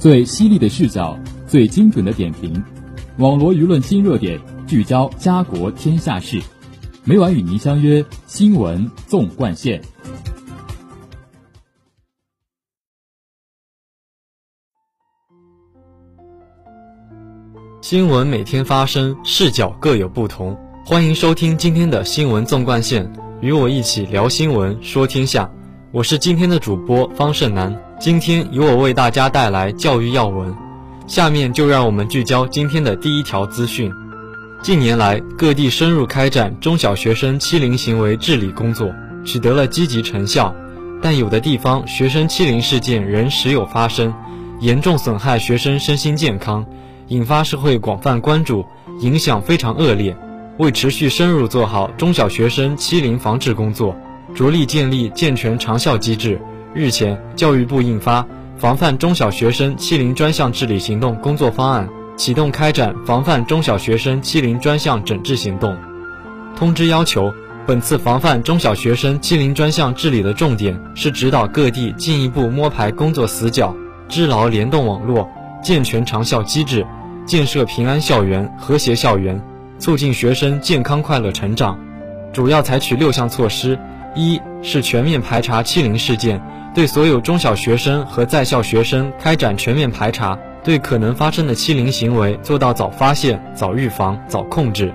最犀利的视角，最精准的点评，网罗舆论新热点，聚焦家国天下事。每晚与您相约《新闻纵贯线》。新闻每天发生，视角各有不同。欢迎收听今天的新闻纵贯线，与我一起聊新闻，说天下。我是今天的主播方胜男，今天由我为大家带来教育要闻。下面就让我们聚焦今天的第一条资讯。近年来，各地深入开展中小学生欺凌行为治理工作，取得了积极成效。但有的地方学生欺凌事件仍时有发生，严重损害学生身心健康，引发社会广泛关注，影响非常恶劣。为持续深入做好中小学生欺凌防治工作。着力建立健全长效机制。日前，教育部印发《防范中小学生欺凌专项治理行动工作方案》，启动开展防范中小学生欺凌专项整治行动。通知要求，本次防范中小学生欺凌专项治理的重点是指导各地进一步摸排工作死角，织牢联动网络，健全长效机制，建设平安校园、和谐校园，促进学生健康快乐成长。主要采取六项措施。一是全面排查欺凌事件，对所有中小学生和在校学生开展全面排查，对可能发生的欺凌行为做到早发现、早预防、早控制。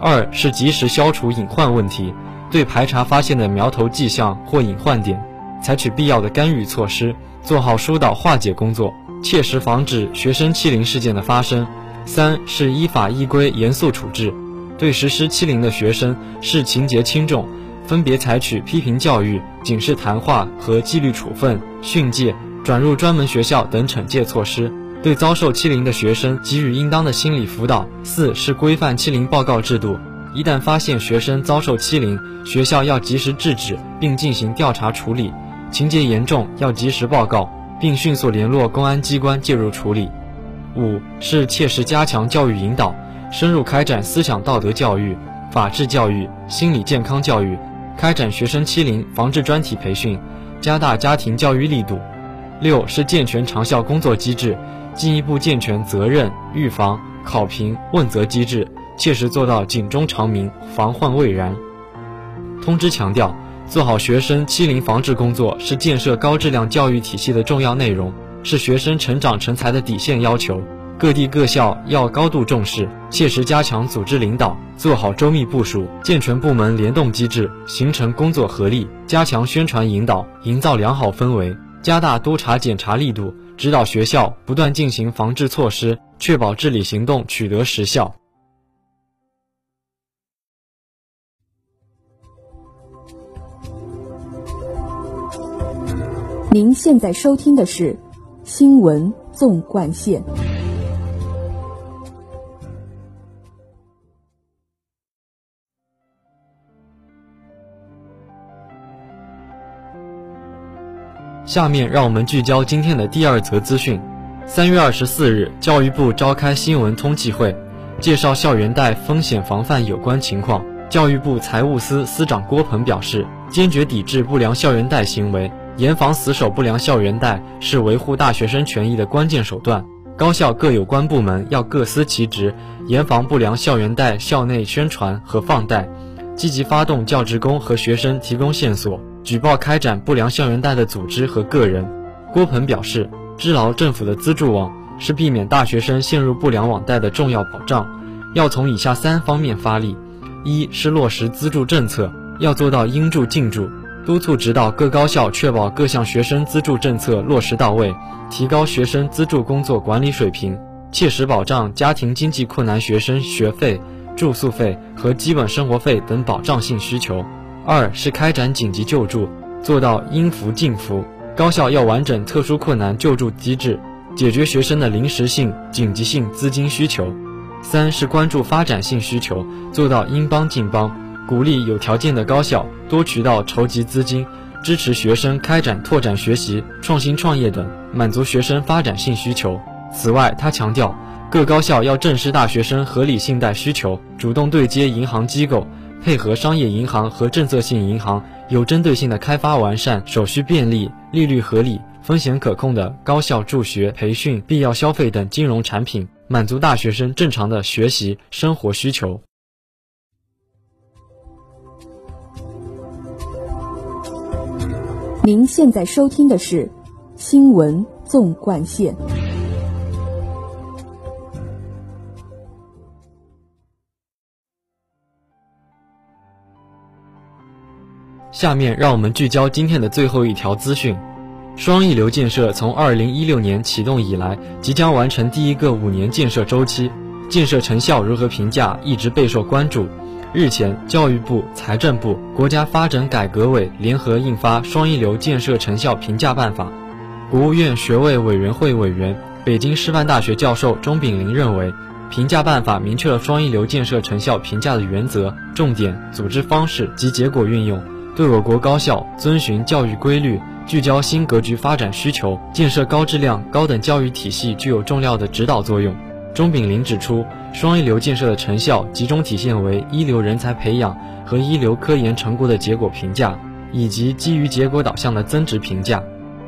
二是及时消除隐患问题，对排查发现的苗头迹象或隐患点，采取必要的干预措施，做好疏导化解工作，切实防止学生欺凌事件的发生。三是依法依规严肃处置，对实施欺凌的学生视情节轻重。分别采取批评教育、警示谈话和纪律处分、训诫、转入专门学校等惩戒措施，对遭受欺凌的学生给予应当的心理辅导。四是规范欺凌报告制度，一旦发现学生遭受欺凌，学校要及时制止并进行调查处理，情节严重要及时报告，并迅速联络公安机关介入处理。五是切实加强教育引导，深入开展思想道德教育、法治教育、心理健康教育。开展学生欺凌防治专题培训，加大家庭教育力度。六是健全长效工作机制，进一步健全责任、预防、考评、问责机制，切实做到警钟长鸣、防患未然。通知强调，做好学生欺凌防治工作是建设高质量教育体系的重要内容，是学生成长成才的底线要求。各地各校要高度重视，切实加强组织领导，做好周密部署，健全部门联动机制，形成工作合力，加强宣传引导，营造良好氛围，加大督查检查力度，指导学校不断进行防治措施，确保治理行动取得实效。您现在收听的是《新闻纵贯线》。下面让我们聚焦今天的第二则资讯。三月二十四日，教育部召开新闻通气会，介绍校园贷风险防范有关情况。教育部财务司司长郭鹏表示，坚决抵制不良校园贷行为，严防死守不良校园贷是维护大学生权益的关键手段。高校各有关部门要各司其职，严防不良校园贷校内宣传和放贷，积极发动教职工和学生提供线索。举报开展不良校园贷的组织和个人，郭鹏表示，支牢政府的资助网是避免大学生陷入不良网贷的重要保障，要从以下三方面发力：一是落实资助政策，要做到应助尽助，督促指导各高校确保各项学生资助政策落实到位，提高学生资助工作管理水平，切实保障家庭经济困难学生学费、住宿费和基本生活费等保障性需求。二是开展紧急救助，做到应扶尽扶。高校要完整特殊困难救助机制，解决学生的临时性、紧急性资金需求。三是关注发展性需求，做到应帮尽帮，鼓励有条件的高校多渠道筹集资金，支持学生开展拓展学习、创新创业等，满足学生发展性需求。此外，他强调，各高校要正视大学生合理信贷需求，主动对接银行机构。配合商业银行和政策性银行，有针对性的开发完善手续便利、利率合理、风险可控的高校助学、培训、必要消费等金融产品，满足大学生正常的学习生活需求。您现在收听的是《新闻纵贯线》。下面让我们聚焦今天的最后一条资讯：双一流建设从2016年启动以来，即将完成第一个五年建设周期，建设成效如何评价一直备受关注。日前，教育部、财政部、国家发展改革委联合印发《双一流建设成效评价办法》。国务院学位委员会委员、北京师范大学教授钟炳麟认为，评价办法明确了双一流建设成效评价的原则、重点、组织方式及结果运用。对我国高校遵循教育规律、聚焦新格局发展需求、建设高质量高等教育体系具有重要的指导作用。钟炳麟指出，双一流建设的成效集中体现为一流人才培养和一流科研成果的结果评价，以及基于结果导向的增值评价。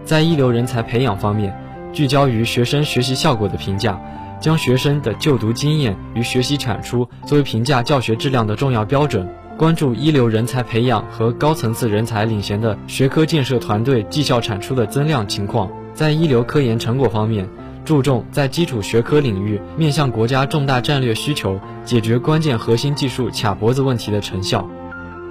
在一流人才培养方面，聚焦于学生学习效果的评价，将学生的就读经验与学习产出作为评价教学质量的重要标准。关注一流人才培养和高层次人才领衔的学科建设团队绩效产出的增量情况，在一流科研成果方面，注重在基础学科领域面向国家重大战略需求，解决关键核心技术卡脖子问题的成效，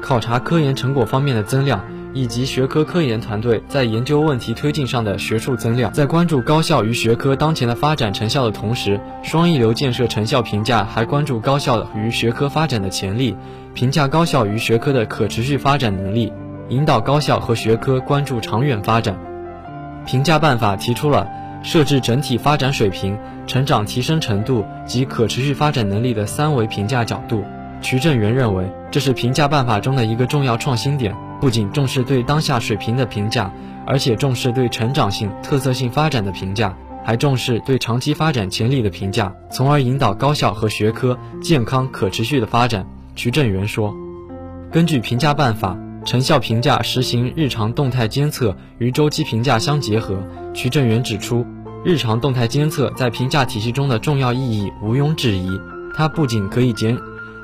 考察科研成果方面的增量。以及学科科研团队在研究问题推进上的学术增量，在关注高校与学科当前的发展成效的同时，双一流建设成效评价还关注高校与学科发展的潜力，评价高校与学科的可持续发展能力，引导高校和学科关注长远发展。评价办法提出了设置整体发展水平、成长提升程度及可持续发展能力的三维评价角度。徐正元认为，这是评价办法中的一个重要创新点。不仅重视对当下水平的评价，而且重视对成长性、特色性发展的评价，还重视对长期发展潜力的评价，从而引导高校和学科健康可持续的发展。徐正元说：“根据评价办法，成效评价实行日常动态监测与周期评价相结合。”徐正元指出，日常动态监测在评价体系中的重要意义毋庸置疑。它不仅可以减，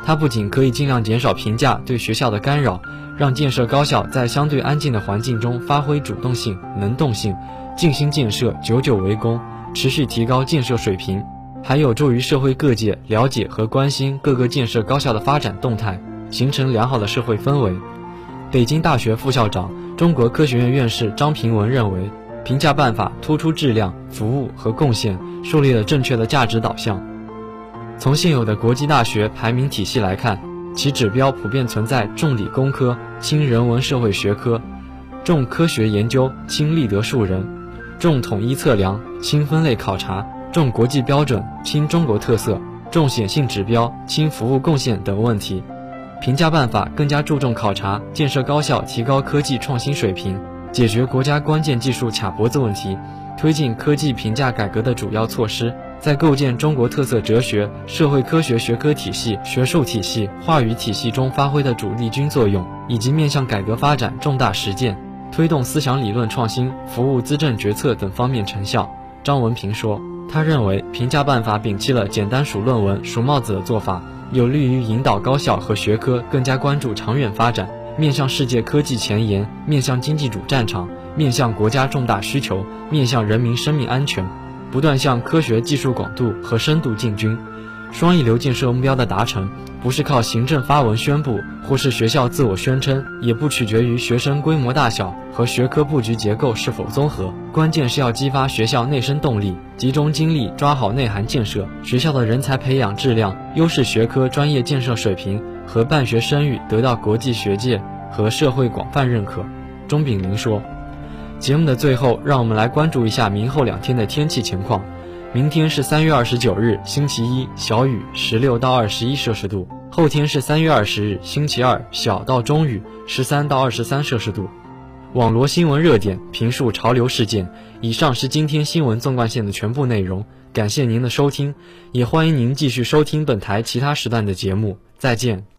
它不仅可以尽量减少评价对学校的干扰。让建设高校在相对安静的环境中发挥主动性、能动性，静心建设，久久为功，持续提高建设水平，还有助于社会各界了解和关心各个建设高校的发展动态，形成良好的社会氛围。北京大学副校长、中国科学院院士张平文认为，评价办法突出质量、服务和贡献，树立了正确的价值导向。从现有的国际大学排名体系来看。其指标普遍存在重理工科、轻人文社会学科，重科学研究、轻立德树人，重统一测量、轻分类考察，重国际标准、轻中国特色，重显性指标、轻服务贡献等问题。评价办法更加注重考察建设高校提高科技创新水平，解决国家关键技术卡脖子问题，推进科技评价改革的主要措施。在构建中国特色哲学、社会科学学科体系、学术体系、话语体系中发挥的主力军作用，以及面向改革发展重大实践、推动思想理论创新、服务资政决策等方面成效。张文平说，他认为评价办法摒弃了简单数论文、数帽子的做法，有利于引导高校和学科更加关注长远发展，面向世界科技前沿，面向经济主战场，面向国家重大需求，面向人民生命安全。不断向科学技术广度和深度进军，双一流建设目标的达成，不是靠行政发文宣布，或是学校自我宣称，也不取决于学生规模大小和学科布局结构是否综合，关键是要激发学校内生动力，集中精力抓好内涵建设，学校的人才培养质量、优势学科专业建设水平和办学声誉得到国际学界和社会广泛认可。钟炳麟说。节目的最后，让我们来关注一下明后两天的天气情况。明天是三月二十九日，星期一，小雨，十六到二十一摄氏度；后天是三月二十日，星期二，小到中雨，十三到二十三摄氏度。网罗新闻热点，评述潮流事件。以上是今天新闻纵贯线的全部内容，感谢您的收听，也欢迎您继续收听本台其他时段的节目。再见。